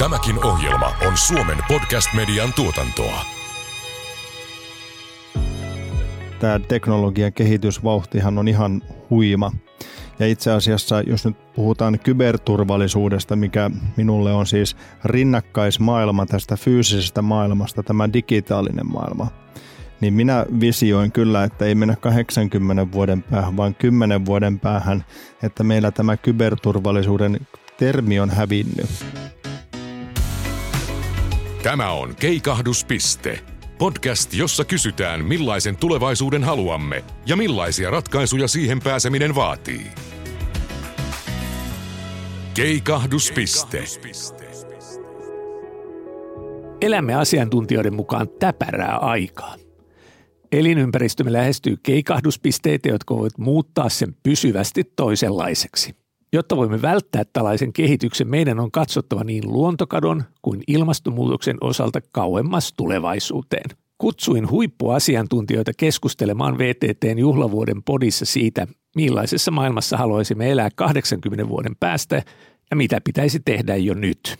Tämäkin ohjelma on Suomen podcast-median tuotantoa. Tämä teknologian kehitysvauhtihan on ihan huima. Ja itse asiassa, jos nyt puhutaan kyberturvallisuudesta, mikä minulle on siis rinnakkaismaailma tästä fyysisestä maailmasta, tämä digitaalinen maailma, niin minä visioin kyllä, että ei mennä 80 vuoden päähän, vaan 10 vuoden päähän, että meillä tämä kyberturvallisuuden termi on hävinnyt. Tämä on Keikahduspiste. Podcast, jossa kysytään, millaisen tulevaisuuden haluamme ja millaisia ratkaisuja siihen pääseminen vaatii. Keikahduspiste. Elämme asiantuntijoiden mukaan täpärää aikaa. Elinympäristömme lähestyy keikahduspisteitä, jotka voivat muuttaa sen pysyvästi toisenlaiseksi. Jotta voimme välttää tällaisen kehityksen, meidän on katsottava niin luontokadon kuin ilmastonmuutoksen osalta kauemmas tulevaisuuteen. Kutsuin huippuasiantuntijoita keskustelemaan VTTn juhlavuoden podissa siitä, millaisessa maailmassa haluaisimme elää 80 vuoden päästä ja mitä pitäisi tehdä jo nyt.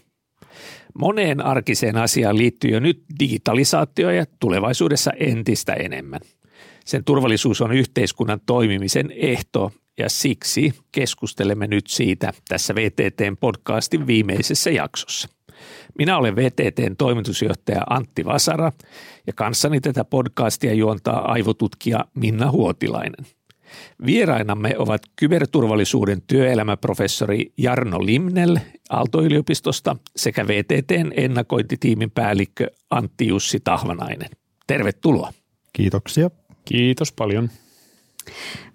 Moneen arkiseen asiaan liittyy jo nyt digitalisaatio ja tulevaisuudessa entistä enemmän. Sen turvallisuus on yhteiskunnan toimimisen ehto ja siksi keskustelemme nyt siitä tässä VTTn podcastin viimeisessä jaksossa. Minä olen VTTn toimitusjohtaja Antti Vasara ja kanssani tätä podcastia juontaa aivotutkija Minna Huotilainen. Vierainamme ovat kyberturvallisuuden työelämäprofessori Jarno Limnel Aalto-yliopistosta sekä VTTn ennakointitiimin päällikkö Antti Jussi Tahvanainen. Tervetuloa. Kiitoksia. Kiitos paljon.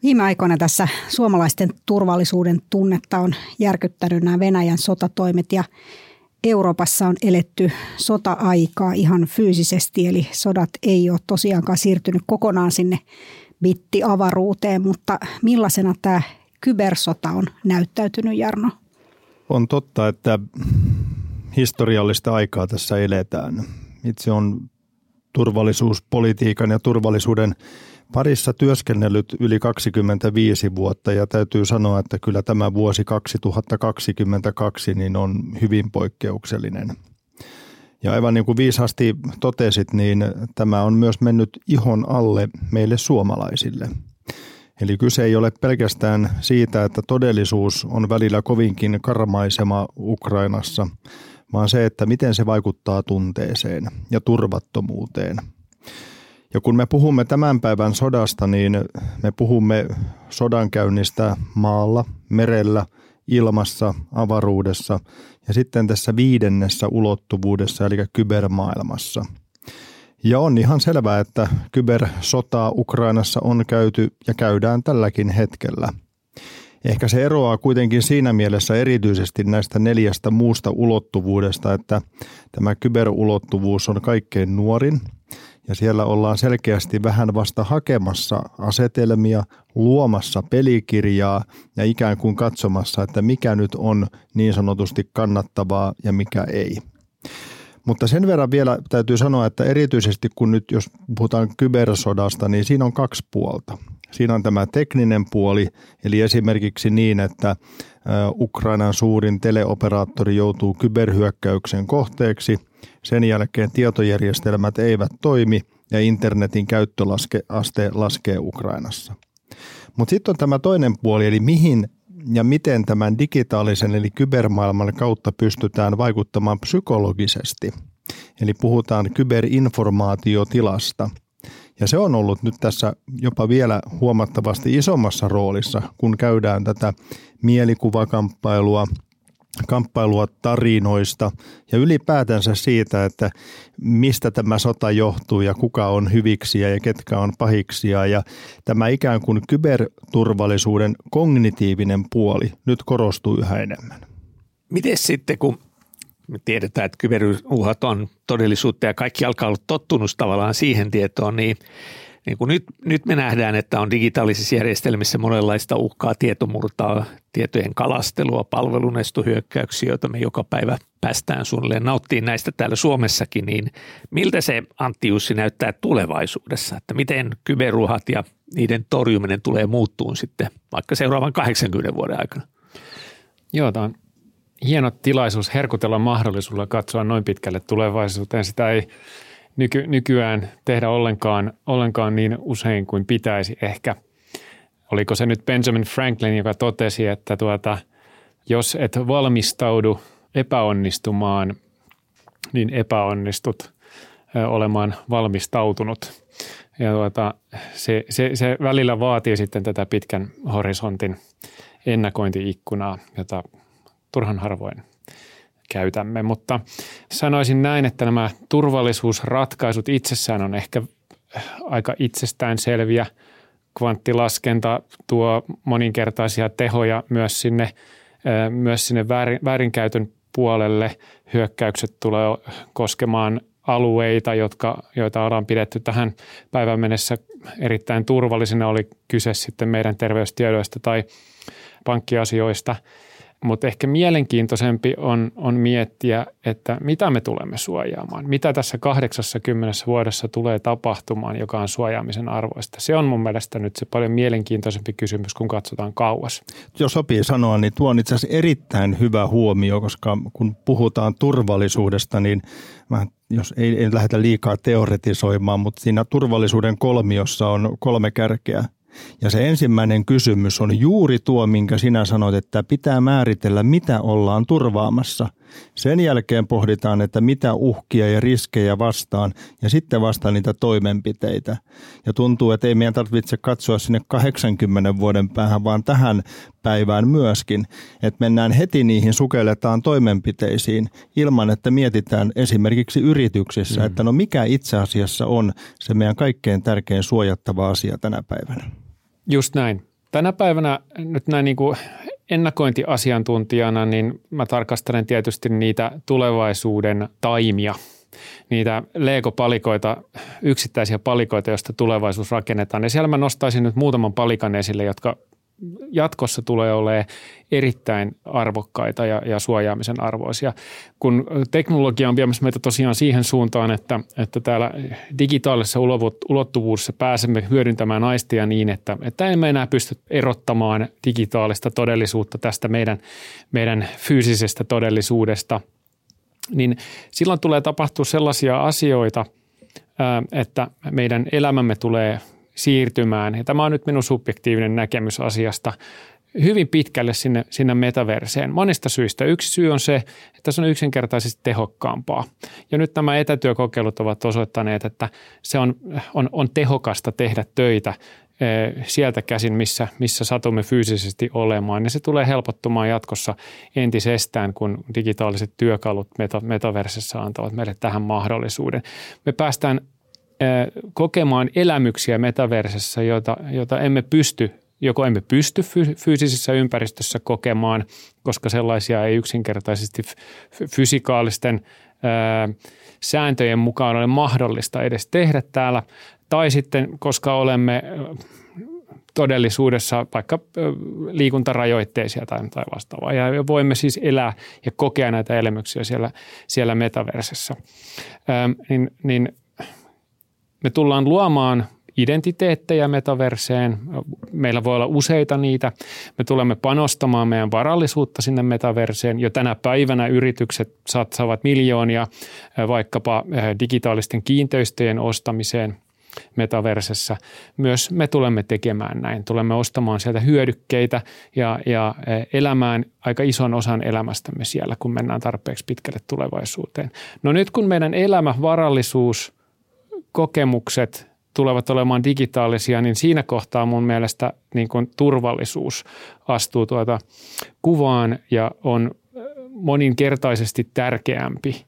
Viime aikoina tässä suomalaisten turvallisuuden tunnetta on järkyttänyt nämä Venäjän sotatoimet ja Euroopassa on eletty sota-aikaa ihan fyysisesti, eli sodat ei ole tosiaankaan siirtynyt kokonaan sinne bitti-avaruuteen, mutta millaisena tämä kybersota on näyttäytynyt, Jarno? On totta, että historiallista aikaa tässä eletään. Itse on turvallisuuspolitiikan ja turvallisuuden parissa työskennellyt yli 25 vuotta ja täytyy sanoa, että kyllä tämä vuosi 2022 niin on hyvin poikkeuksellinen. Ja aivan niin kuin viisasti totesit, niin tämä on myös mennyt ihon alle meille suomalaisille. Eli kyse ei ole pelkästään siitä, että todellisuus on välillä kovinkin karmaisema Ukrainassa, vaan se, että miten se vaikuttaa tunteeseen ja turvattomuuteen – ja kun me puhumme tämän päivän sodasta, niin me puhumme sodankäynnistä maalla, merellä, ilmassa, avaruudessa ja sitten tässä viidennessä ulottuvuudessa, eli kybermaailmassa. Ja on ihan selvää, että kybersotaa Ukrainassa on käyty ja käydään tälläkin hetkellä. Ehkä se eroaa kuitenkin siinä mielessä erityisesti näistä neljästä muusta ulottuvuudesta, että tämä kyberulottuvuus on kaikkein nuorin – ja siellä ollaan selkeästi vähän vasta hakemassa asetelmia, luomassa pelikirjaa ja ikään kuin katsomassa, että mikä nyt on niin sanotusti kannattavaa ja mikä ei. Mutta sen verran vielä täytyy sanoa, että erityisesti kun nyt jos puhutaan kybersodasta, niin siinä on kaksi puolta. Siinä on tämä tekninen puoli, eli esimerkiksi niin, että Ukrainan suurin teleoperaattori joutuu kyberhyökkäyksen kohteeksi – sen jälkeen tietojärjestelmät eivät toimi ja internetin käyttöaste laskee Ukrainassa. Mutta sitten on tämä toinen puoli, eli mihin ja miten tämän digitaalisen eli kybermaailman kautta pystytään vaikuttamaan psykologisesti. Eli puhutaan kyberinformaatiotilasta. Ja se on ollut nyt tässä jopa vielä huomattavasti isommassa roolissa, kun käydään tätä mielikuvakamppailua – kamppailua tarinoista ja ylipäätänsä siitä, että mistä tämä sota johtuu ja kuka on hyviksiä ja ketkä on pahiksia. Ja tämä ikään kuin kyberturvallisuuden kognitiivinen puoli nyt korostuu yhä enemmän. Miten sitten, kun me tiedetään, että kyberuhat on todellisuutta ja kaikki alkaa olla tottunut tavallaan siihen tietoon, niin – niin kuin nyt, nyt me nähdään, että on digitaalisissa järjestelmissä monenlaista uhkaa tietomurtaa, tietojen kalastelua, palvelunestohyökkäyksiä, joita me joka päivä päästään suunnilleen nauttiin näistä täällä Suomessakin, niin miltä se Antti Jussi näyttää tulevaisuudessa, että miten kyberuhat ja niiden torjuminen tulee muuttuun sitten vaikka seuraavan 80 vuoden aikana? Joo, tämä on hieno tilaisuus herkutella mahdollisuudella katsoa noin pitkälle tulevaisuuteen. Sitä ei nyky, nykyään tehdä ollenkaan, ollenkaan niin usein kuin pitäisi ehkä. Oliko se nyt Benjamin Franklin, joka totesi, että tuota, jos et valmistaudu epäonnistumaan, niin epäonnistut olemaan valmistautunut. Ja tuota, se, se, se välillä vaatii sitten tätä pitkän horisontin ennakointiikkunaa, jota turhan harvoin käytämme. Mutta sanoisin näin, että nämä turvallisuusratkaisut itsessään on ehkä aika itsestään selviä. Kvanttilaskenta tuo moninkertaisia tehoja myös sinne, myös sinne väärin, väärinkäytön puolelle. Hyökkäykset tulee koskemaan alueita, jotka, joita ollaan pidetty tähän päivän mennessä erittäin turvallisina, oli kyse sitten meidän terveystiedoista tai pankkiasioista – mutta ehkä mielenkiintoisempi on, on miettiä, että mitä me tulemme suojaamaan. Mitä tässä 80 vuodessa tulee tapahtumaan, joka on suojaamisen arvoista. Se on mun mielestä nyt se paljon mielenkiintoisempi kysymys, kun katsotaan kauas. Jos sopii sanoa, niin tuo on itse asiassa erittäin hyvä huomio, koska kun puhutaan turvallisuudesta, niin mä, jos ei, ei lähdetä liikaa teoretisoimaan, mutta siinä turvallisuuden kolmiossa on kolme kärkeä – ja se ensimmäinen kysymys on juuri tuo, minkä sinä sanoit, että pitää määritellä, mitä ollaan turvaamassa. Sen jälkeen pohditaan, että mitä uhkia ja riskejä vastaan ja sitten vasta niitä toimenpiteitä. Ja tuntuu, että ei meidän tarvitse katsoa sinne 80 vuoden päähän, vaan tähän päivään myöskin, että mennään heti niihin, sukelletaan toimenpiteisiin ilman, että mietitään esimerkiksi yrityksissä, mm. että no mikä itse asiassa on se meidän kaikkein tärkein suojattava asia tänä päivänä. Just näin. Tänä päivänä nyt näin niin kuin ennakointiasiantuntijana, niin mä tarkastelen tietysti niitä tulevaisuuden taimia, niitä Lego-palikoita, yksittäisiä palikoita, joista tulevaisuus rakennetaan. Ja siellä mä nostaisin nyt muutaman palikan esille, jotka jatkossa tulee olemaan erittäin arvokkaita ja, ja suojaamisen arvoisia. Kun teknologia on viemässä meitä tosiaan siihen suuntaan, että, että täällä digitaalisessa ulottuvuudessa pääsemme hyödyntämään aistia niin, että, että emme enää pysty erottamaan digitaalista todellisuutta tästä meidän, meidän fyysisestä todellisuudesta, niin silloin tulee tapahtua sellaisia asioita, että meidän elämämme tulee siirtymään, ja tämä on nyt minun subjektiivinen näkemys asiasta, hyvin pitkälle sinne, sinne metaverseen. Monista syistä. Yksi syy on se, että se on yksinkertaisesti tehokkaampaa. Ja nyt nämä etätyökokeilut ovat osoittaneet, että se on, on, on tehokasta tehdä töitä eh, sieltä käsin, missä, missä satumme fyysisesti olemaan. Ja se tulee helpottumaan jatkossa entisestään, kun digitaaliset työkalut meta, metaversessa antavat meille tähän mahdollisuuden. Me päästään kokemaan elämyksiä metaversessa, jota, jota emme pysty, joko emme pysty fyysisessä ympäristössä kokemaan, koska sellaisia ei yksinkertaisesti fysikaalisten sääntöjen mukaan ole mahdollista edes tehdä täällä, tai sitten koska olemme todellisuudessa vaikka liikuntarajoitteisia tai, tai vastaavaa. Ja voimme siis elää ja kokea näitä elämyksiä siellä, siellä metaversessa. niin, niin me tullaan luomaan identiteettejä metaverseen. Meillä voi olla useita niitä. Me tulemme panostamaan meidän varallisuutta sinne metaverseen. Jo tänä päivänä yritykset satsaavat miljoonia vaikkapa digitaalisten kiinteistöjen ostamiseen metaversessa. Myös me tulemme tekemään näin. Tulemme ostamaan sieltä hyödykkeitä ja, ja elämään aika ison osan elämästämme siellä, kun mennään tarpeeksi pitkälle tulevaisuuteen. No nyt kun meidän elämä, varallisuus – kokemukset tulevat olemaan digitaalisia, niin siinä kohtaa mun mielestä niin kuin turvallisuus astuu tuota kuvaan ja on moninkertaisesti tärkeämpi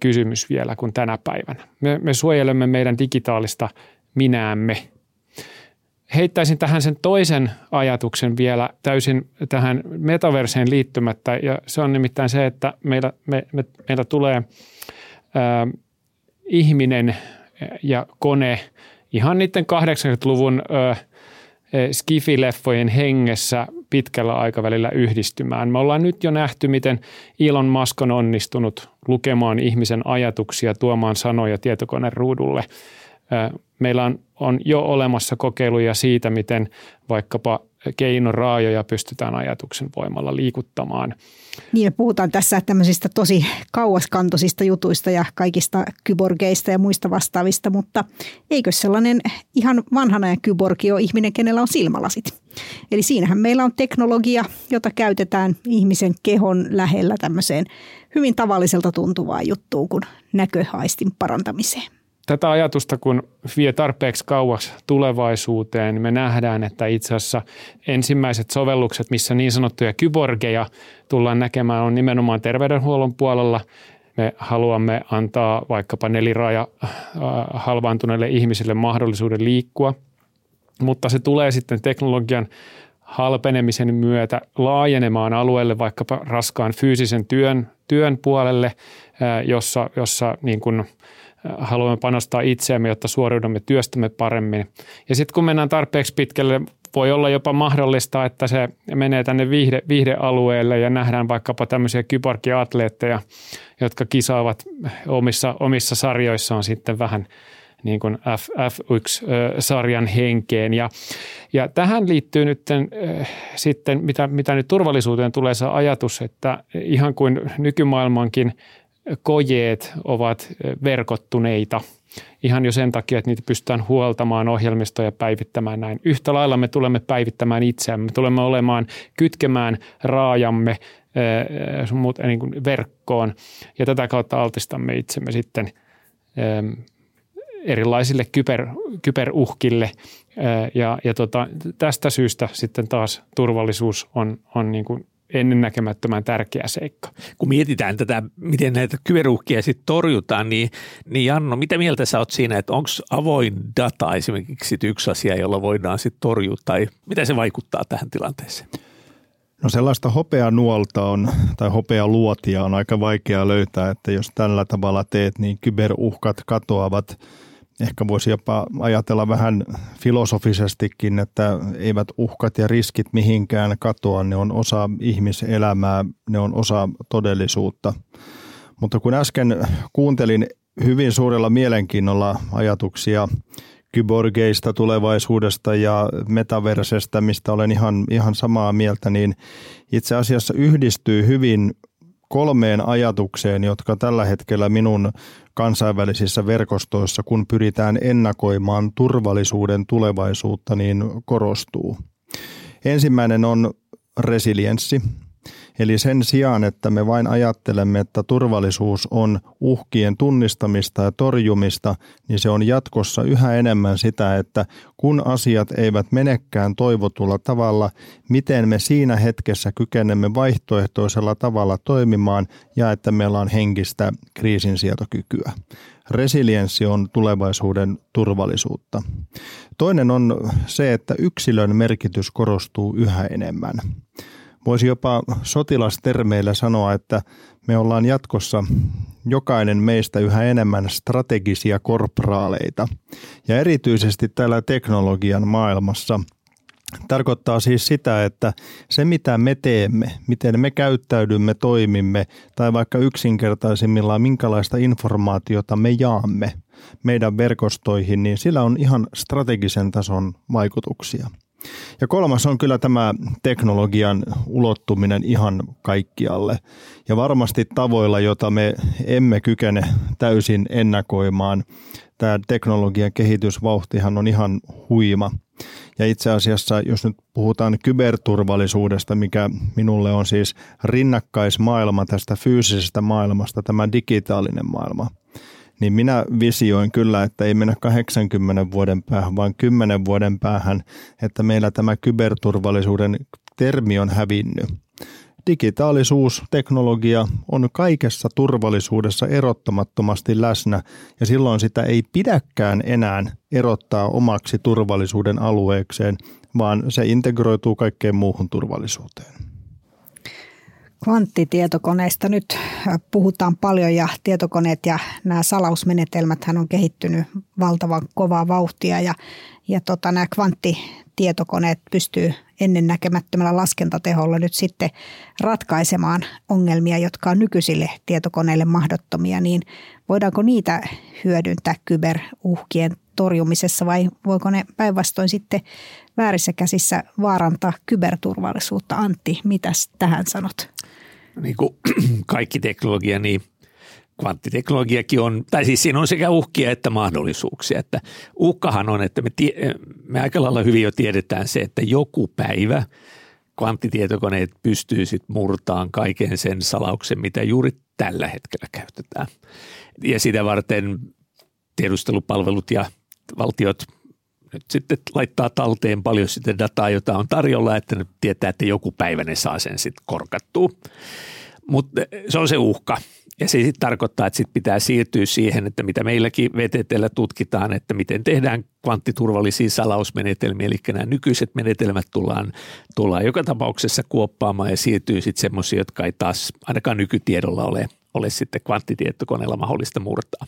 kysymys vielä kuin tänä päivänä. Me, me suojelemme meidän digitaalista minäämme. Heittäisin tähän sen toisen ajatuksen vielä täysin tähän metaverseen liittymättä ja se on nimittäin se, että meillä, me, me, meillä tulee ää, ihminen – ja kone ihan niiden 80-luvun ö, skifileffojen hengessä pitkällä aikavälillä yhdistymään. Me ollaan nyt jo nähty, miten Elon Musk on onnistunut lukemaan ihmisen ajatuksia, tuomaan sanoja tietokoneen ruudulle. Meillä on jo olemassa kokeiluja siitä, miten vaikkapa keinoraajoja pystytään ajatuksen voimalla liikuttamaan. Niin me puhutaan tässä tämmöisistä tosi kauaskantoisista jutuista ja kaikista kyborgeista ja muista vastaavista, mutta eikö sellainen ihan vanhana ja kyborgi ole ihminen, kenellä on silmälasit? Eli siinähän meillä on teknologia, jota käytetään ihmisen kehon lähellä tämmöiseen hyvin tavalliselta tuntuvaan juttuun kuin näköhaistin parantamiseen tätä ajatusta, kun vie tarpeeksi kauas tulevaisuuteen, niin me nähdään, että itse asiassa ensimmäiset sovellukset, missä niin sanottuja kyborgeja tullaan näkemään, on nimenomaan terveydenhuollon puolella. Me haluamme antaa vaikkapa neliraja äh, halvaantuneille ihmisille mahdollisuuden liikkua, mutta se tulee sitten teknologian halpenemisen myötä laajenemaan alueelle vaikkapa raskaan fyysisen työn, työn puolelle, äh, jossa, jossa niin kuin – haluamme panostaa itseämme, jotta suoriudumme työstämme paremmin. Ja sitten kun mennään tarpeeksi pitkälle, voi olla jopa mahdollista, että se menee tänne viihde, viihdealueelle ja nähdään vaikkapa tämmöisiä kyborgiatleetteja, jotka kisaavat omissa, omissa sarjoissaan sitten vähän niin kuin F, F1-sarjan henkeen. Ja, ja tähän liittyy nyt äh, sitten, mitä, mitä nyt turvallisuuteen tulee se ajatus, että ihan kuin nykymaailmankin – kojeet ovat verkottuneita. Ihan jo sen takia, että niitä pystytään huoltamaan ohjelmistoja ja päivittämään näin. Yhtä lailla me tulemme päivittämään itseämme, me tulemme olemaan, kytkemään raajamme muut, niin kuin verkkoon. Ja tätä kautta altistamme itsemme sitten erilaisille kyber, kyberuhkille. Ja, ja tota, tästä syystä sitten taas turvallisuus on, on niin kuin ennennäkemättömän tärkeä seikka. Kun mietitään tätä, miten näitä kyberuhkia sitten torjutaan, niin, niin Janno, mitä mieltä sä oot siinä, että onko avoin data esimerkiksi yksi asia, jolla voidaan sitten torjua, tai mitä se vaikuttaa tähän tilanteeseen? No sellaista hopeanuolta on, tai hopealuotia on aika vaikea löytää, että jos tällä tavalla teet, niin kyberuhkat katoavat – ehkä voisi jopa ajatella vähän filosofisestikin, että eivät uhkat ja riskit mihinkään katoa, ne on osa ihmiselämää, ne on osa todellisuutta. Mutta kun äsken kuuntelin hyvin suurella mielenkiinnolla ajatuksia kyborgeista, tulevaisuudesta ja metaversesta, mistä olen ihan, ihan samaa mieltä, niin itse asiassa yhdistyy hyvin kolmeen ajatukseen, jotka tällä hetkellä minun kansainvälisissä verkostoissa, kun pyritään ennakoimaan turvallisuuden tulevaisuutta, niin korostuu. Ensimmäinen on resilienssi, Eli sen sijaan, että me vain ajattelemme, että turvallisuus on uhkien tunnistamista ja torjumista, niin se on jatkossa yhä enemmän sitä, että kun asiat eivät menekään toivotulla tavalla, miten me siinä hetkessä kykenemme vaihtoehtoisella tavalla toimimaan ja että meillä on henkistä kriisinsietokykyä. Resilienssi on tulevaisuuden turvallisuutta. Toinen on se, että yksilön merkitys korostuu yhä enemmän. Voisi jopa sotilastermeillä sanoa, että me ollaan jatkossa jokainen meistä yhä enemmän strategisia korporaaleita. Ja erityisesti täällä teknologian maailmassa tarkoittaa siis sitä, että se mitä me teemme, miten me käyttäydymme, toimimme tai vaikka yksinkertaisimmillaan minkälaista informaatiota me jaamme meidän verkostoihin, niin sillä on ihan strategisen tason vaikutuksia. Ja kolmas on kyllä tämä teknologian ulottuminen ihan kaikkialle. Ja varmasti tavoilla, jota me emme kykene täysin ennakoimaan. Tämä teknologian kehitysvauhtihan on ihan huima. Ja itse asiassa, jos nyt puhutaan kyberturvallisuudesta, mikä minulle on siis rinnakkaismaailma tästä fyysisestä maailmasta, tämä digitaalinen maailma – niin minä visioin kyllä, että ei mennä 80 vuoden päähän, vaan 10 vuoden päähän, että meillä tämä kyberturvallisuuden termi on hävinnyt. Digitaalisuus, teknologia on kaikessa turvallisuudessa erottamattomasti läsnä ja silloin sitä ei pidäkään enää erottaa omaksi turvallisuuden alueekseen, vaan se integroituu kaikkeen muuhun turvallisuuteen. Kvanttitietokoneista nyt äh, puhutaan paljon ja tietokoneet ja nämä salausmenetelmät on kehittynyt valtavan kovaa vauhtia ja, ja tota, nämä kvanttitietokoneet pystyy ennennäkemättömällä laskentateholla nyt sitten ratkaisemaan ongelmia, jotka on nykyisille tietokoneille mahdottomia, niin voidaanko niitä hyödyntää kyberuhkien torjumisessa vai voiko ne päinvastoin sitten väärissä käsissä vaarantaa kyberturvallisuutta? Antti, mitäs tähän sanot? Niin kuin kaikki teknologia, niin kvanttiteknologiakin on, tai siis siinä on sekä uhkia että mahdollisuuksia. Että uhkahan on, että me, tie, me aika lailla hyvin jo tiedetään se, että joku päivä kvanttitietokoneet pystyy sitten murtaan kaiken sen salauksen, mitä juuri tällä hetkellä käytetään. Ja sitä varten tiedustelupalvelut ja valtiot nyt sitten laittaa talteen paljon sitä dataa, jota on tarjolla, että nyt tietää, että joku päivä ne saa sen sitten korkattua. Mutta se on se uhka. Ja se sitten tarkoittaa, että sit pitää siirtyä siihen, että mitä meilläkin VTTllä tutkitaan, että miten tehdään kvanttiturvallisia salausmenetelmiä, eli nämä nykyiset menetelmät tullaan, tullaan joka tapauksessa kuoppaamaan ja siirtyy sitten semmoisia, jotka ei taas ainakaan nykytiedolla ole, ole sitten kvanttitietokoneella mahdollista murtaa.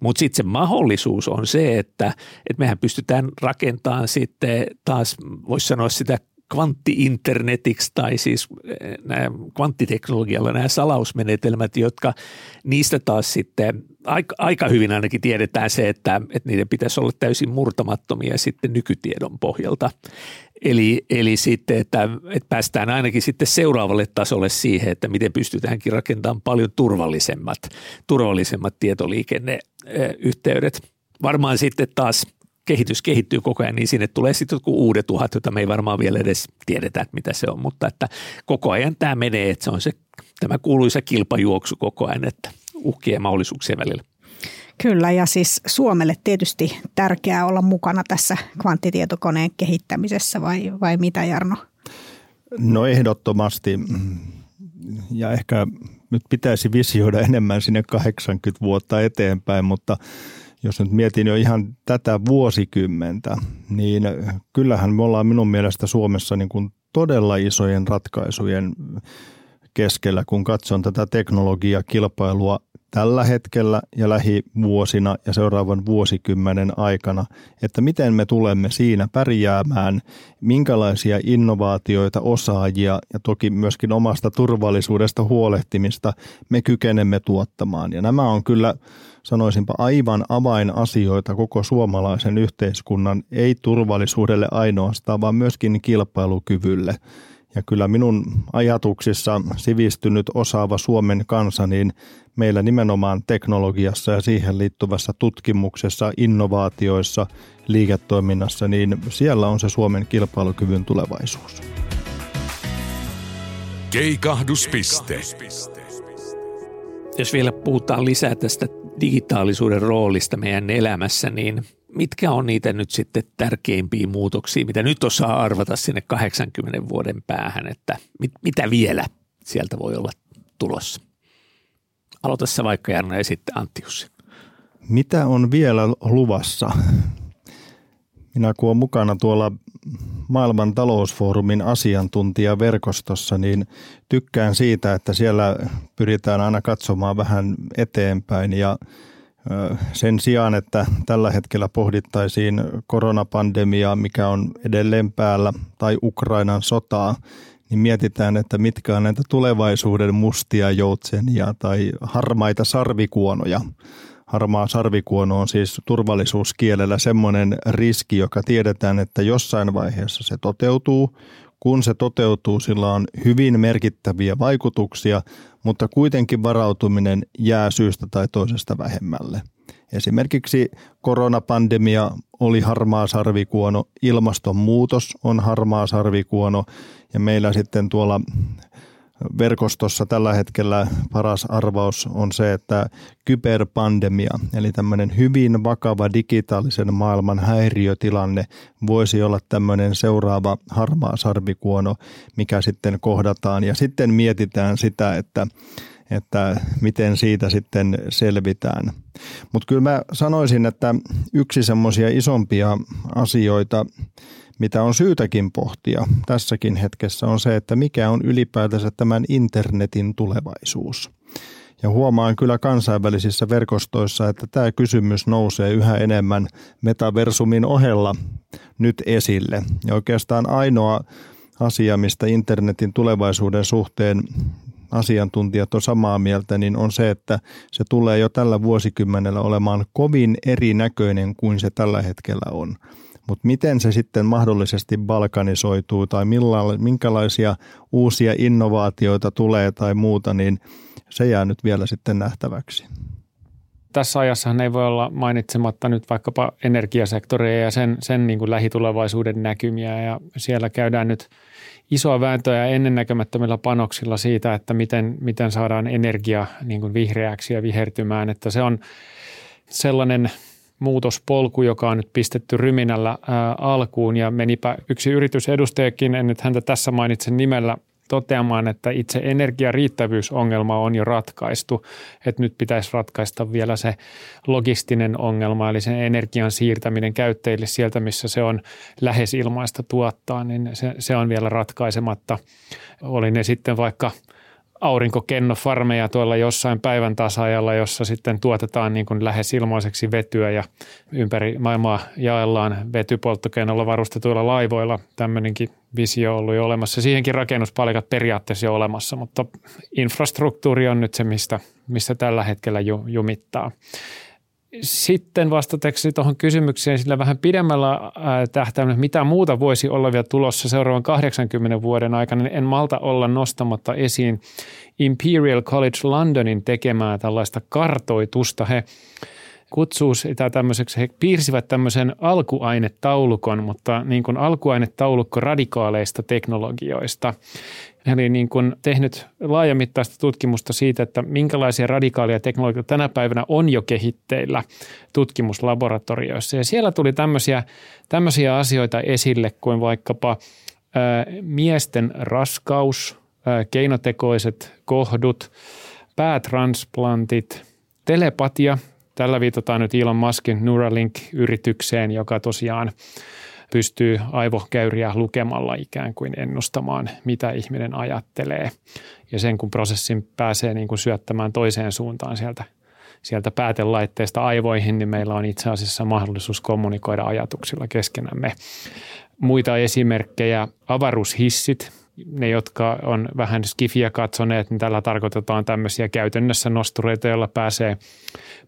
Mutta sitten se mahdollisuus on se, että, että mehän pystytään rakentamaan sitten taas, voisi sanoa sitä kvanttiinternetiksi tai siis eh, nämä kvanttiteknologialla nämä salausmenetelmät, jotka niistä taas sitten aika, aika hyvin ainakin tiedetään se, että, että niiden pitäisi olla täysin murtamattomia sitten nykytiedon pohjalta. Eli, eli sitten, että, että päästään ainakin sitten seuraavalle tasolle siihen, että miten pystytäänkin rakentamaan paljon turvallisemmat, turvallisemmat tietoliikenneyhteydet. Varmaan sitten taas – kehitys kehittyy koko ajan, niin sinne tulee sitten joku uudet uhat, joita me ei varmaan vielä edes tiedetä, että mitä se on, mutta että koko ajan tämä menee, että se on se tämä kuuluisa kilpajuoksu koko ajan, että uhkien ja mahdollisuuksien välillä. Kyllä, ja siis Suomelle tietysti tärkeää olla mukana tässä kvanttitietokoneen kehittämisessä, vai, vai mitä Jarno? No ehdottomasti, ja ehkä nyt pitäisi visioida enemmän sinne 80 vuotta eteenpäin, mutta – jos nyt mietin jo ihan tätä vuosikymmentä, niin kyllähän me ollaan minun mielestä Suomessa niin kuin todella isojen ratkaisujen keskellä, kun katson tätä teknologiakilpailua tällä hetkellä ja lähivuosina ja seuraavan vuosikymmenen aikana, että miten me tulemme siinä pärjäämään, minkälaisia innovaatioita, osaajia ja toki myöskin omasta turvallisuudesta huolehtimista me kykenemme tuottamaan. Ja nämä on kyllä sanoisinpa aivan avainasioita koko suomalaisen yhteiskunnan, ei turvallisuudelle ainoastaan, vaan myöskin kilpailukyvylle. Ja kyllä minun ajatuksissa sivistynyt osaava Suomen kansa, niin meillä nimenomaan teknologiassa ja siihen liittyvässä tutkimuksessa, innovaatioissa, liiketoiminnassa, niin siellä on se Suomen kilpailukyvyn tulevaisuus. Keikahduspiste. Jos vielä puhutaan lisää tästä digitaalisuuden roolista meidän elämässä, niin mitkä on niitä nyt sitten tärkeimpiä muutoksia, mitä nyt osaa arvata sinne 80 vuoden päähän, että mit, mitä vielä sieltä voi olla tulossa? Aloita se vaikka Jarno ja sitten Antti Jussi. Mitä on vielä luvassa? Minä kun olen mukana tuolla maailman talousfoorumin asiantuntijaverkostossa, niin tykkään siitä, että siellä pyritään aina katsomaan vähän eteenpäin ja sen sijaan, että tällä hetkellä pohdittaisiin koronapandemiaa, mikä on edelleen päällä, tai Ukrainan sotaa, niin mietitään, että mitkä on näitä tulevaisuuden mustia joutsenia tai harmaita sarvikuonoja. Harmaa sarvikuono on siis turvallisuuskielellä semmoinen riski, joka tiedetään, että jossain vaiheessa se toteutuu. Kun se toteutuu, sillä on hyvin merkittäviä vaikutuksia, mutta kuitenkin varautuminen jää syystä tai toisesta vähemmälle. Esimerkiksi koronapandemia oli harmaa sarvikuono, ilmastonmuutos on harmaa sarvikuono ja meillä sitten tuolla verkostossa tällä hetkellä paras arvaus on se, että kyberpandemia, eli tämmöinen hyvin vakava digitaalisen maailman häiriötilanne voisi olla tämmöinen seuraava harmaa sarvikuono, mikä sitten kohdataan. Ja sitten mietitään sitä, että että miten siitä sitten selvitään. Mutta kyllä mä sanoisin, että yksi semmoisia isompia asioita, mitä on syytäkin pohtia tässäkin hetkessä, on se, että mikä on ylipäätänsä tämän internetin tulevaisuus. Ja huomaan kyllä kansainvälisissä verkostoissa, että tämä kysymys nousee yhä enemmän metaversumin ohella nyt esille. Ja oikeastaan ainoa asia, mistä internetin tulevaisuuden suhteen asiantuntijat on samaa mieltä, niin on se, että se tulee jo tällä vuosikymmenellä olemaan kovin erinäköinen kuin se tällä hetkellä on. Mutta miten se sitten mahdollisesti balkanisoituu tai minkälaisia uusia innovaatioita tulee tai muuta, niin se jää nyt vielä sitten nähtäväksi. Tässä ajassa ei voi olla mainitsematta nyt vaikkapa energiasektoria ja sen, sen niin kuin lähitulevaisuuden näkymiä ja siellä käydään nyt isoa vääntöä ennennäkemättömillä panoksilla siitä, että miten, miten saadaan energia niin kuin vihreäksi ja vihertymään, että se on sellainen – muutospolku, joka on nyt pistetty ryminällä ää, alkuun ja menipä yksi yritysedustajakin, en nyt häntä tässä mainitse nimellä, toteamaan, että itse energiariittävyysongelma on jo ratkaistu, että nyt pitäisi ratkaista vielä se logistinen ongelma, eli sen energian siirtäminen käyttäjille sieltä, missä se on lähes ilmaista tuottaa, niin se, se on vielä ratkaisematta. Oli ne sitten vaikka – aurinkokennofarmeja tuolla jossain päivän tasajalla, jossa sitten tuotetaan niin kuin lähes ilmaiseksi vetyä ja ympäri maailmaa jaellaan vetypolttokennolla varustetuilla laivoilla. Tämmöinenkin visio on ollut jo olemassa. Siihenkin rakennuspalikat periaatteessa jo olemassa, mutta infrastruktuuri on nyt se, mistä, mistä tällä hetkellä jumittaa. Sitten vastateksi tuohon kysymykseen sillä vähän pidemmällä tähtäimellä, mitä muuta voisi olla vielä tulossa seuraavan 80 vuoden aikana, niin en malta olla nostamatta esiin Imperial College Londonin tekemää tällaista kartoitusta. He kutsuu sitä tämmöiseksi, he piirsivät tämmöisen alkuainetaulukon, mutta niin kuin alkuainetaulukko radikaaleista teknologioista. He oli niin kuin tehnyt laajamittaista tutkimusta siitä, että minkälaisia radikaaleja teknologioita tänä päivänä on jo kehitteillä tutkimuslaboratorioissa. Ja siellä tuli tämmöisiä, tämmöisiä asioita esille kuin vaikkapa ää, miesten raskaus, ää, keinotekoiset kohdut, päätransplantit, telepatia. Tällä viitataan nyt Elon Muskin Neuralink-yritykseen, joka tosiaan pystyy aivokäyriä lukemalla ikään kuin ennustamaan, mitä ihminen ajattelee. Ja sen kun prosessin pääsee niin kuin syöttämään toiseen suuntaan sieltä, sieltä päätelaitteesta aivoihin, niin meillä on itse asiassa mahdollisuus kommunikoida ajatuksilla keskenämme. Muita esimerkkejä, avaruushissit, ne, jotka on vähän skifiä katsoneet, niin tällä tarkoitetaan tämmöisiä käytännössä nostureita, joilla pääsee,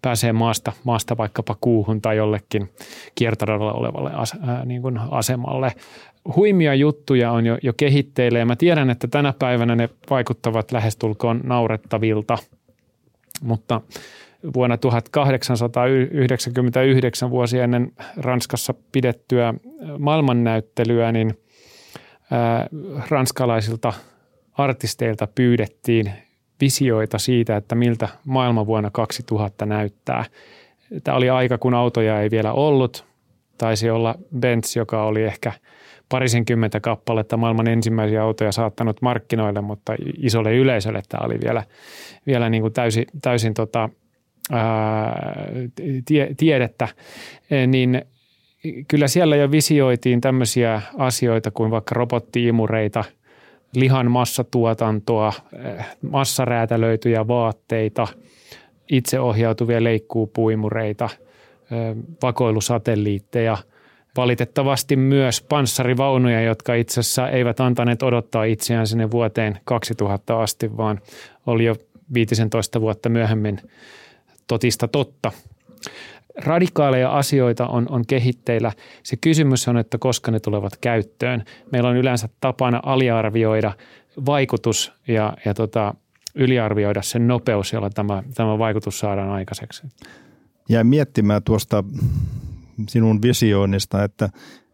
pääsee maasta, maasta vaikkapa kuuhun tai jollekin kiertoradalla olevalle as, ää, niin kuin asemalle. Huimia juttuja on jo, jo kehitteillä ja mä tiedän, että tänä päivänä ne vaikuttavat lähestulkoon naurettavilta, mutta vuonna 1899 vuosi ennen Ranskassa pidettyä maailmannäyttelyä, niin – ranskalaisilta artisteilta pyydettiin visioita siitä, että miltä maailma vuonna 2000 näyttää. Tämä oli aika, kun autoja ei vielä ollut. Taisi olla Benz, joka oli ehkä parisenkymmentä kappaletta maailman ensimmäisiä autoja saattanut markkinoille, mutta isolle yleisölle tämä oli vielä, vielä niin kuin täysin, täysin tota, ää, tie, tiedettä. Niin kyllä siellä jo visioitiin tämmöisiä asioita kuin vaikka robottiimureita, lihan massatuotantoa, eh, massaräätälöityjä vaatteita, itseohjautuvia leikkuupuimureita, eh, vakoilusatelliitteja, valitettavasti myös panssarivaunuja, jotka itse asiassa eivät antaneet odottaa itseään sinne vuoteen 2000 asti, vaan oli jo 15 vuotta myöhemmin totista totta radikaaleja asioita on, on kehitteillä. Se kysymys on, että koska ne tulevat käyttöön. Meillä on yleensä tapana aliarvioida vaikutus ja, ja tota, yliarvioida sen nopeus, jolla tämä, tämä vaikutus saadaan aikaiseksi. Jäin miettimään tuosta sinun visioinnista, että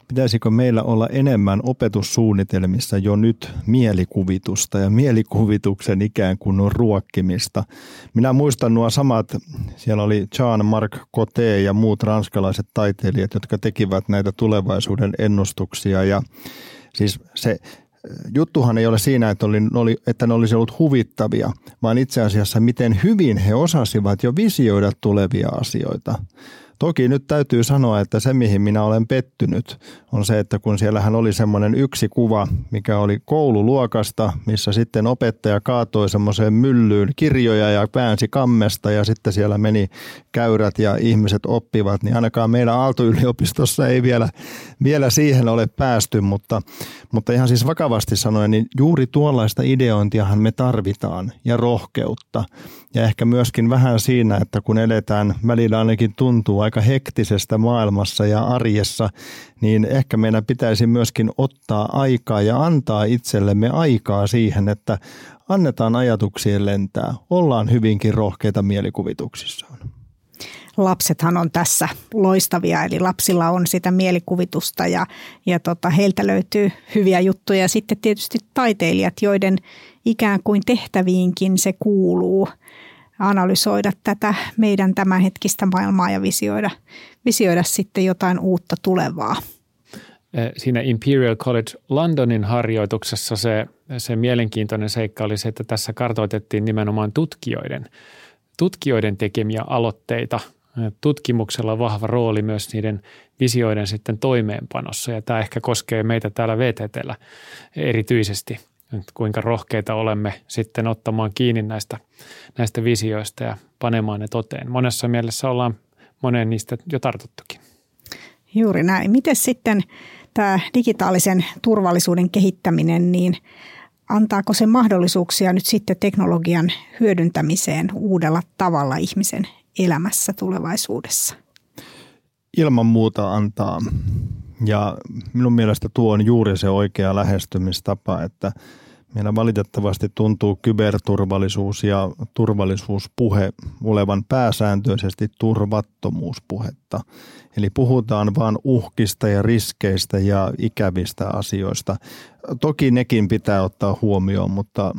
Pitäisikö meillä olla enemmän opetussuunnitelmissa jo nyt mielikuvitusta ja mielikuvituksen ikään kuin ruokkimista? Minä muistan nuo samat, siellä oli Jean-Marc Coté ja muut ranskalaiset taiteilijat, jotka tekivät näitä tulevaisuuden ennustuksia ja siis se juttuhan ei ole siinä, että, oli, että ne olisi ollut huvittavia, vaan itse asiassa miten hyvin he osasivat jo visioida tulevia asioita. Toki nyt täytyy sanoa, että se mihin minä olen pettynyt on se, että kun siellähän oli semmoinen yksi kuva, mikä oli koululuokasta, missä sitten opettaja kaatoi semmoiseen myllyyn kirjoja ja päänsi kammesta ja sitten siellä meni käyrät ja ihmiset oppivat, niin ainakaan meidän Aalto-yliopistossa ei vielä, vielä siihen ole päästy, mutta, mutta ihan siis vakavasti sanoen, niin juuri tuollaista ideointiahan me tarvitaan ja rohkeutta. Ja ehkä myöskin vähän siinä, että kun eletään, välillä ainakin tuntuu aika hektisestä maailmassa ja arjessa, niin ehkä meidän pitäisi myöskin ottaa aikaa ja antaa itsellemme aikaa siihen, että annetaan ajatuksien lentää. Ollaan hyvinkin rohkeita mielikuvituksissaan lapsethan on tässä loistavia, eli lapsilla on sitä mielikuvitusta ja, ja tota, heiltä löytyy hyviä juttuja. Ja sitten tietysti taiteilijat, joiden ikään kuin tehtäviinkin se kuuluu analysoida tätä meidän tämänhetkistä maailmaa ja visioida, visioida sitten jotain uutta tulevaa. Siinä Imperial College Londonin harjoituksessa se, se mielenkiintoinen seikka oli se, että tässä kartoitettiin nimenomaan tutkijoiden, tutkijoiden tekemiä aloitteita – tutkimuksella on vahva rooli myös niiden visioiden sitten toimeenpanossa ja tämä ehkä koskee meitä täällä VTTllä erityisesti, että kuinka rohkeita olemme sitten ottamaan kiinni näistä, näistä visioista ja panemaan ne toteen. Monessa mielessä ollaan moneen niistä jo tartuttukin. Juuri näin. Miten sitten tämä digitaalisen turvallisuuden kehittäminen, niin antaako se mahdollisuuksia nyt sitten teknologian hyödyntämiseen uudella tavalla ihmisen elämässä tulevaisuudessa? Ilman muuta antaa. Ja minun mielestä tuo on juuri se oikea lähestymistapa, että meillä valitettavasti tuntuu kyberturvallisuus ja turvallisuuspuhe olevan pääsääntöisesti turvattomuuspuhetta. Eli puhutaan vain uhkista ja riskeistä ja ikävistä asioista. Toki nekin pitää ottaa huomioon, mutta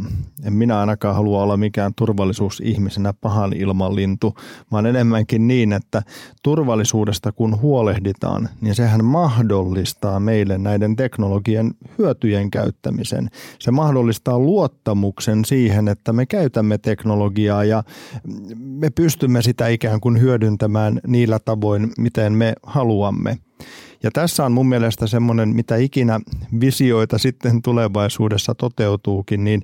en minä ainakaan halua olla mikään turvallisuusihmisenä pahan ilman lintu, vaan enemmänkin niin, että turvallisuudesta kun huolehditaan, niin sehän mahdollistaa meille näiden teknologian hyötyjen käyttämisen. Se mahdollistaa luottamuksen siihen, että me käytämme teknologiaa ja me pystymme sitä ikään kuin hyödyntämään niillä tavoin, miten me haluamme. Ja tässä on mun mielestä semmoinen, mitä ikinä visioita sitten tulevaisuudessa toteutuukin, niin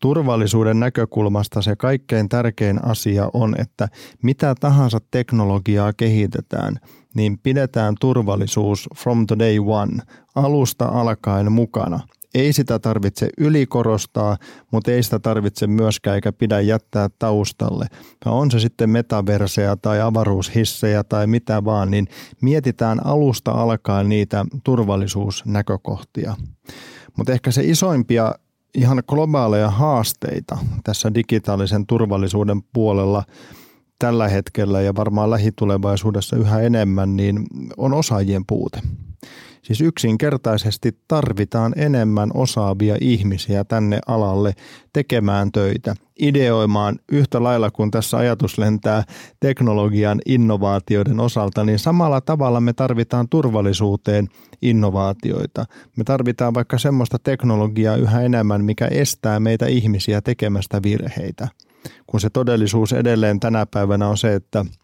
turvallisuuden näkökulmasta se kaikkein tärkein asia on, että mitä tahansa teknologiaa kehitetään, niin pidetään turvallisuus from the day one, alusta alkaen mukana. Ei sitä tarvitse ylikorostaa, mutta ei sitä tarvitse myöskään eikä pidä jättää taustalle. Ja on se sitten metaverseja tai avaruushissejä tai mitä vaan, niin mietitään alusta alkaen niitä turvallisuusnäkökohtia. Mutta ehkä se isoimpia ihan globaaleja haasteita tässä digitaalisen turvallisuuden puolella tällä hetkellä ja varmaan lähitulevaisuudessa yhä enemmän, niin on osaajien puute. Siis yksinkertaisesti tarvitaan enemmän osaavia ihmisiä tänne alalle tekemään töitä, ideoimaan yhtä lailla kuin tässä ajatus lentää teknologian innovaatioiden osalta, niin samalla tavalla me tarvitaan turvallisuuteen innovaatioita. Me tarvitaan vaikka semmoista teknologiaa yhä enemmän, mikä estää meitä ihmisiä tekemästä virheitä. Kun se todellisuus edelleen tänä päivänä on se, että –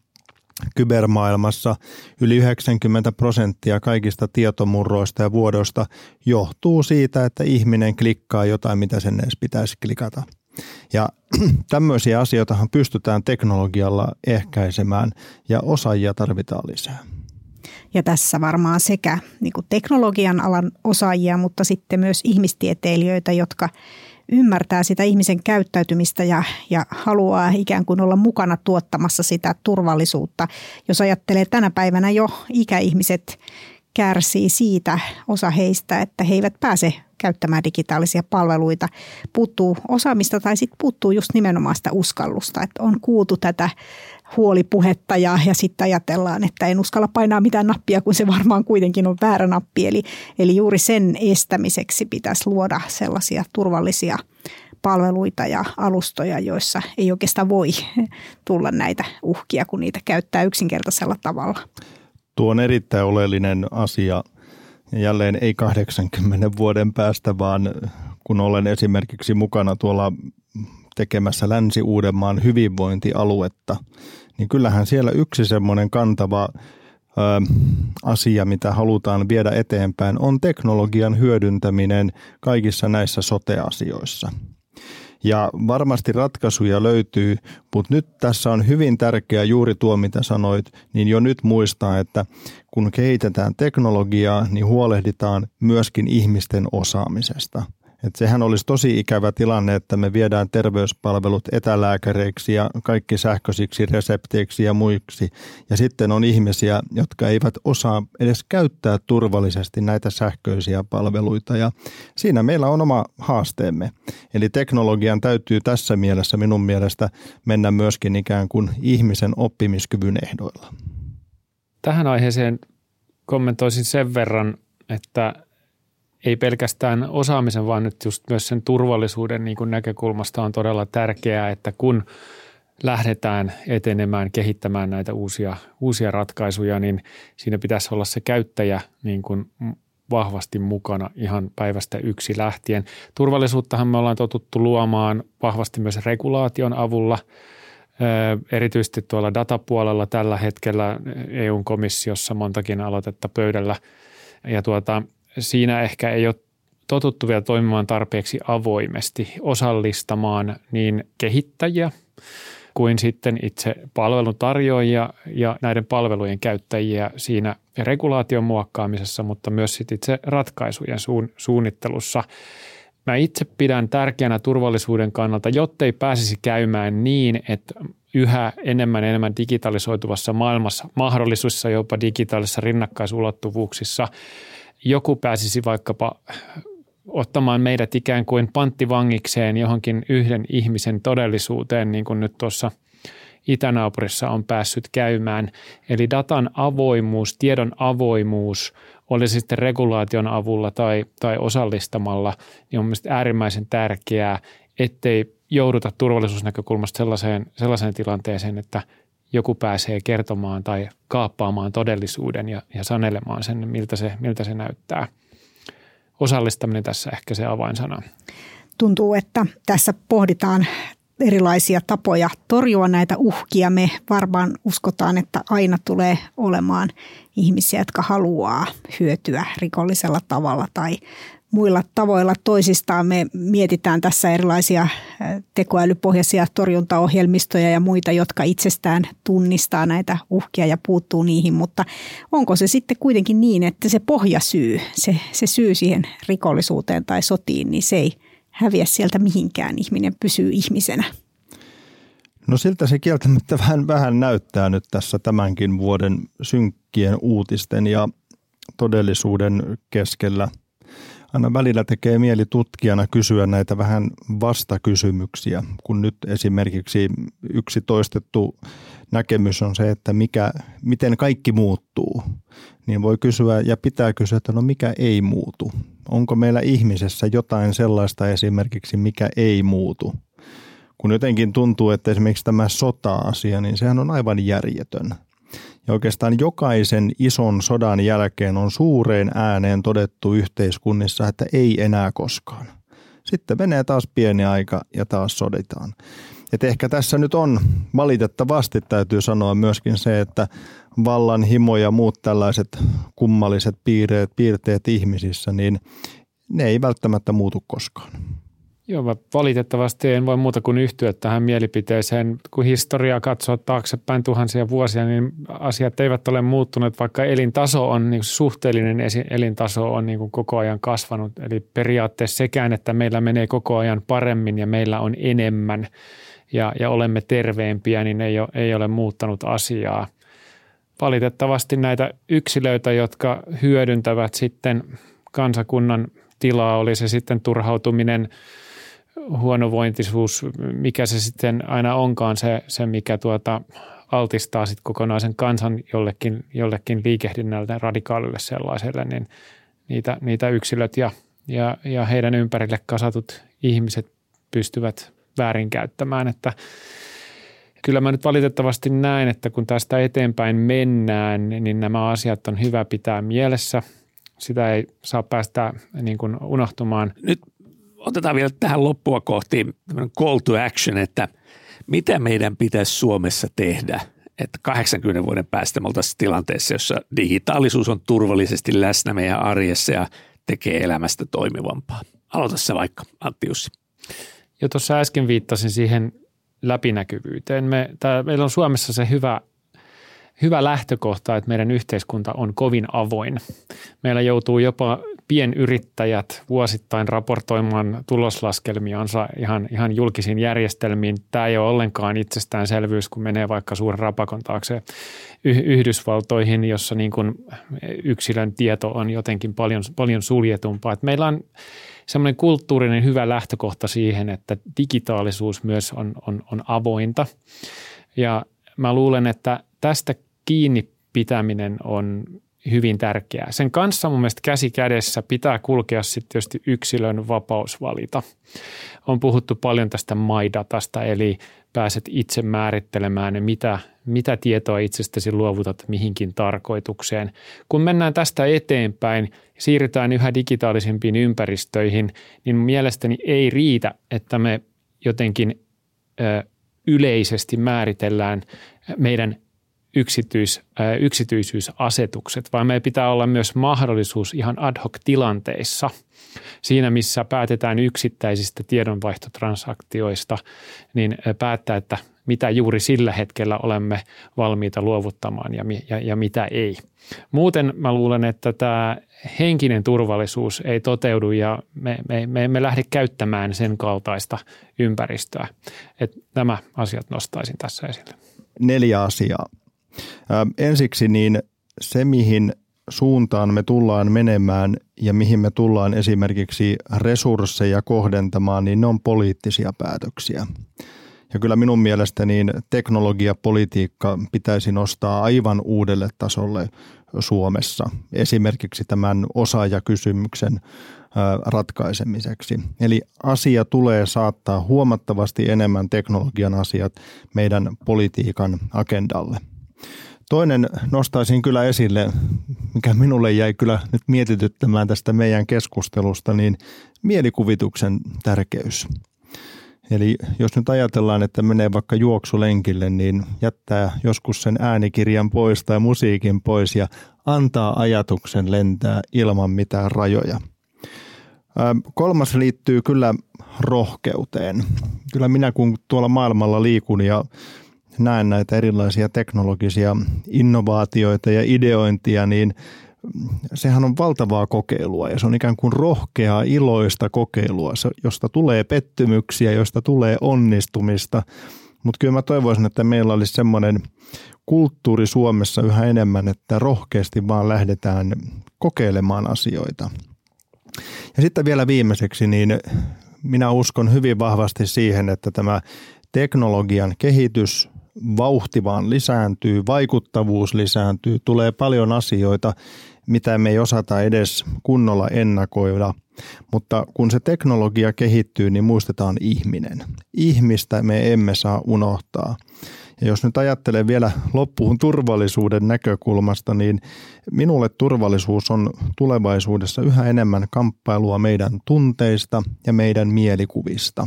kybermaailmassa yli 90 prosenttia kaikista tietomurroista ja vuodoista johtuu siitä, että ihminen klikkaa jotain, mitä sen edes pitäisi klikata. Ja tämmöisiä asioitahan pystytään teknologialla ehkäisemään ja osaajia tarvitaan lisää. Ja tässä varmaan sekä niin teknologian alan osaajia, mutta sitten myös ihmistieteilijöitä, jotka ymmärtää sitä ihmisen käyttäytymistä ja, ja haluaa ikään kuin olla mukana tuottamassa sitä turvallisuutta. Jos ajattelee tänä päivänä jo ikäihmiset kärsii siitä osa heistä, että he eivät pääse käyttämään digitaalisia palveluita. Puuttuu osaamista tai sitten puuttuu just nimenomaan sitä uskallusta, että on kuultu tätä huolipuhetta ja, ja sitten ajatellaan, että en uskalla painaa mitään nappia, kun se varmaan kuitenkin on väärä nappi. Eli, eli juuri sen estämiseksi pitäisi luoda sellaisia turvallisia palveluita ja alustoja, joissa ei oikeastaan voi tulla näitä uhkia, kun niitä käyttää yksinkertaisella tavalla. Tuo on erittäin oleellinen asia. Jälleen ei 80 vuoden päästä, vaan kun olen esimerkiksi mukana tuolla tekemässä Länsi-Uudenmaan hyvinvointialuetta, niin kyllähän siellä yksi semmoinen kantava ö, asia, mitä halutaan viedä eteenpäin, on teknologian hyödyntäminen kaikissa näissä sote-asioissa – ja varmasti ratkaisuja löytyy, mutta nyt tässä on hyvin tärkeää juuri tuo, mitä sanoit, niin jo nyt muistaa, että kun kehitetään teknologiaa, niin huolehditaan myöskin ihmisten osaamisesta – et sehän olisi tosi ikävä tilanne, että me viedään terveyspalvelut etälääkäreiksi ja kaikki sähköisiksi resepteiksi ja muiksi. Ja sitten on ihmisiä, jotka eivät osaa edes käyttää turvallisesti näitä sähköisiä palveluita. Ja siinä meillä on oma haasteemme. Eli teknologian täytyy tässä mielessä minun mielestä mennä myöskin ikään kuin ihmisen oppimiskyvyn ehdoilla. Tähän aiheeseen kommentoisin sen verran, että ei pelkästään osaamisen, vaan nyt just myös sen turvallisuuden niin kuin näkökulmasta on todella tärkeää, että kun lähdetään etenemään, kehittämään näitä uusia, uusia ratkaisuja, niin siinä pitäisi olla se käyttäjä niin kuin vahvasti mukana ihan päivästä yksi lähtien. Turvallisuuttahan me ollaan totuttu luomaan vahvasti myös regulaation avulla. Erityisesti tuolla datapuolella tällä hetkellä EU-komissiossa montakin aloitetta pöydällä. Ja tuota, siinä ehkä ei ole totuttu vielä toimimaan tarpeeksi avoimesti, osallistamaan niin kehittäjiä kuin sitten itse palveluntarjoajia ja näiden palvelujen käyttäjiä siinä regulaation muokkaamisessa, mutta myös sitten itse ratkaisujen suunnittelussa. Mä itse pidän tärkeänä turvallisuuden kannalta, jotta ei pääsisi käymään niin, että yhä enemmän enemmän digitalisoituvassa maailmassa, mahdollisuuksissa jopa digitaalisissa rinnakkaisulottuvuuksissa – joku pääsisi vaikkapa ottamaan meidät ikään kuin panttivangikseen johonkin yhden ihmisen todellisuuteen, niin kuin nyt tuossa itänaapurissa on päässyt käymään. Eli datan avoimuus, tiedon avoimuus, oli sitten regulaation avulla tai, tai osallistamalla, niin on mielestäni äärimmäisen tärkeää, ettei jouduta turvallisuusnäkökulmasta sellaiseen, sellaiseen tilanteeseen, että – joku pääsee kertomaan tai kaappaamaan todellisuuden ja, ja sanelemaan sen, miltä se, miltä se näyttää. Osallistaminen tässä ehkä se avainsana. Tuntuu, että tässä pohditaan erilaisia tapoja torjua näitä uhkia. Me varmaan uskotaan, että aina tulee olemaan ihmisiä, jotka haluaa hyötyä rikollisella tavalla tai muilla tavoilla toisistaan. Me mietitään tässä erilaisia tekoälypohjaisia torjuntaohjelmistoja ja muita, jotka itsestään tunnistaa näitä uhkia ja puuttuu niihin, mutta onko se sitten kuitenkin niin, että se pohjasyy, se, se syy siihen rikollisuuteen tai sotiin, niin se ei häviä sieltä mihinkään, ihminen pysyy ihmisenä? No siltä se kieltämättä vähän, vähän näyttää nyt tässä tämänkin vuoden synkkien uutisten ja todellisuuden keskellä – aina välillä tekee mieli tutkijana kysyä näitä vähän vastakysymyksiä, kun nyt esimerkiksi yksi toistettu näkemys on se, että mikä, miten kaikki muuttuu. Niin voi kysyä ja pitää kysyä, että no mikä ei muutu. Onko meillä ihmisessä jotain sellaista esimerkiksi, mikä ei muutu? Kun jotenkin tuntuu, että esimerkiksi tämä sota-asia, niin sehän on aivan järjetön – ja oikeastaan jokaisen ison sodan jälkeen on suureen ääneen todettu yhteiskunnissa, että ei enää koskaan. Sitten menee taas pieni aika ja taas soditaan. Et ehkä tässä nyt on valitettavasti täytyy sanoa myöskin se, että vallan himo ja muut tällaiset kummalliset piirteet, piirteet ihmisissä, niin ne ei välttämättä muutu koskaan. Joo, mä valitettavasti en voi muuta kuin yhtyä tähän mielipiteeseen. Kun historiaa katsoo taaksepäin tuhansia vuosia, niin asiat eivät ole muuttuneet, vaikka elintaso on, niin suhteellinen elintaso on niin kuin koko ajan kasvanut. Eli periaatteessa sekään, että meillä menee koko ajan paremmin ja meillä on enemmän ja, ja olemme terveempiä, niin ei ole, ei ole muuttanut asiaa. Valitettavasti näitä yksilöitä, jotka hyödyntävät sitten kansakunnan tilaa, oli se sitten turhautuminen – huonovointisuus, mikä se sitten aina onkaan se, se mikä tuota, altistaa sitten kokonaisen kansan jollekin, jollekin liikehdinnältä radikaalille sellaiselle, niin niitä, niitä yksilöt ja, ja, ja heidän ympärille kasatut ihmiset pystyvät väärinkäyttämään, että kyllä mä nyt valitettavasti näen, että kun tästä eteenpäin mennään, niin nämä asiat on hyvä pitää mielessä. Sitä ei saa päästä niin kuin unohtumaan. Nyt otetaan vielä tähän loppua kohti call to action, että mitä meidän pitäisi Suomessa tehdä, että 80 vuoden päästä me oltaisiin tilanteessa, jossa digitaalisuus on turvallisesti läsnä meidän arjessa ja tekee elämästä toimivampaa. Aloita se vaikka, Antti Jussi. Jo tuossa äsken viittasin siihen läpinäkyvyyteen. Me, tää, meillä on Suomessa se hyvä, hyvä lähtökohta, että meidän yhteiskunta on kovin avoin. Meillä joutuu jopa pienyrittäjät vuosittain raportoimaan tuloslaskelmiansa ihan, ihan julkisiin järjestelmiin. Tämä ei ole ollenkaan itsestäänselvyys, kun menee vaikka suuren rapakon taakse Yhdysvaltoihin, jossa niin kuin yksilön tieto on jotenkin paljon, paljon suljetumpaa. Että meillä on semmoinen kulttuurinen hyvä lähtökohta siihen, että digitaalisuus myös on, on, on avointa. Ja mä luulen, että tästä kiinni pitäminen on hyvin tärkeää. Sen kanssa mun mielestä käsi kädessä pitää kulkea sitten tietysti yksilön vapaus valita. On puhuttu paljon tästä maidatasta, eli pääset itse määrittelemään, mitä, mitä tietoa itsestäsi luovutat mihinkin tarkoitukseen. Kun mennään tästä eteenpäin, siirrytään yhä digitaalisempiin ympäristöihin, niin mielestäni ei riitä, että me jotenkin ö, yleisesti määritellään meidän yksityis, äh, yksityisyysasetukset, vaan meillä pitää olla myös mahdollisuus ihan ad hoc tilanteissa siinä, missä päätetään yksittäisistä tiedonvaihtotransaktioista, niin päättää, että mitä juuri sillä hetkellä olemme valmiita luovuttamaan ja, ja, ja mitä ei. Muuten mä luulen, että tämä henkinen turvallisuus ei toteudu ja me, me, me emme lähde käyttämään sen kaltaista ympäristöä. Et nämä asiat nostaisin tässä esille. Neljä asiaa. Ensiksi niin se, mihin suuntaan me tullaan menemään ja mihin me tullaan esimerkiksi resursseja kohdentamaan, niin ne on poliittisia päätöksiä. Ja kyllä minun mielestäni niin teknologiapolitiikka pitäisi nostaa aivan uudelle tasolle Suomessa, esimerkiksi tämän osaajakysymyksen ratkaisemiseksi. Eli asia tulee saattaa huomattavasti enemmän teknologian asiat meidän politiikan agendalle. Toinen nostaisin kyllä esille, mikä minulle jäi kyllä nyt mietityttämään tästä meidän keskustelusta, niin mielikuvituksen tärkeys. Eli jos nyt ajatellaan, että menee vaikka juoksulenkille, niin jättää joskus sen äänikirjan pois tai musiikin pois ja antaa ajatuksen lentää ilman mitään rajoja. Kolmas liittyy kyllä rohkeuteen. Kyllä minä kun tuolla maailmalla liikun ja näen näitä erilaisia teknologisia innovaatioita ja ideointia, niin sehän on valtavaa kokeilua ja se on ikään kuin rohkeaa, iloista kokeilua, josta tulee pettymyksiä, josta tulee onnistumista. Mutta kyllä mä toivoisin, että meillä olisi semmoinen kulttuuri Suomessa yhä enemmän, että rohkeasti vaan lähdetään kokeilemaan asioita. Ja sitten vielä viimeiseksi, niin minä uskon hyvin vahvasti siihen, että tämä teknologian kehitys vauhti vaan lisääntyy, vaikuttavuus lisääntyy, tulee paljon asioita, mitä me ei osata edes kunnolla ennakoida. Mutta kun se teknologia kehittyy, niin muistetaan ihminen. Ihmistä me emme saa unohtaa. Ja jos nyt ajattelen vielä loppuun turvallisuuden näkökulmasta, niin minulle turvallisuus on tulevaisuudessa yhä enemmän kamppailua meidän tunteista ja meidän mielikuvista,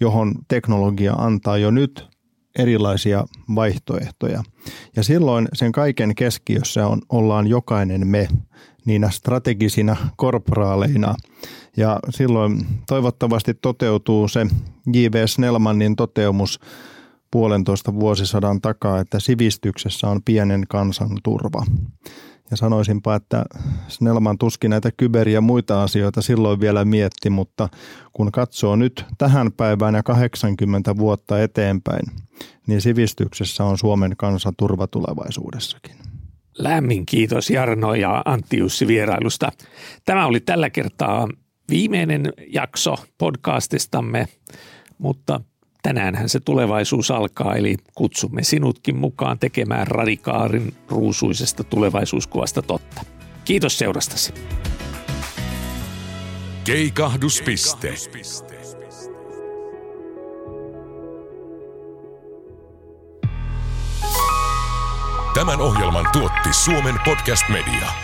johon teknologia antaa jo nyt erilaisia vaihtoehtoja. Ja silloin sen kaiken keskiössä on, ollaan jokainen me niinä strategisina korporaaleina. Ja silloin toivottavasti toteutuu se J.V. Snellmanin toteumus puolentoista vuosisadan takaa, että sivistyksessä on pienen kansan turva. Ja sanoisinpa, että Snellman tuskin näitä kyber- ja muita asioita silloin vielä mietti, mutta kun katsoo nyt tähän päivään ja 80 vuotta eteenpäin, niin sivistyksessä on Suomen kansa turva tulevaisuudessakin. Lämmin kiitos Jarno ja Antti Jussi vierailusta. Tämä oli tällä kertaa viimeinen jakso podcastistamme, mutta tänäänhän se tulevaisuus alkaa, eli kutsumme sinutkin mukaan tekemään radikaarin ruusuisesta tulevaisuuskuvasta totta. Kiitos seurastasi. Keikahduspiste. Tämän ohjelman tuotti Suomen Podcast Media.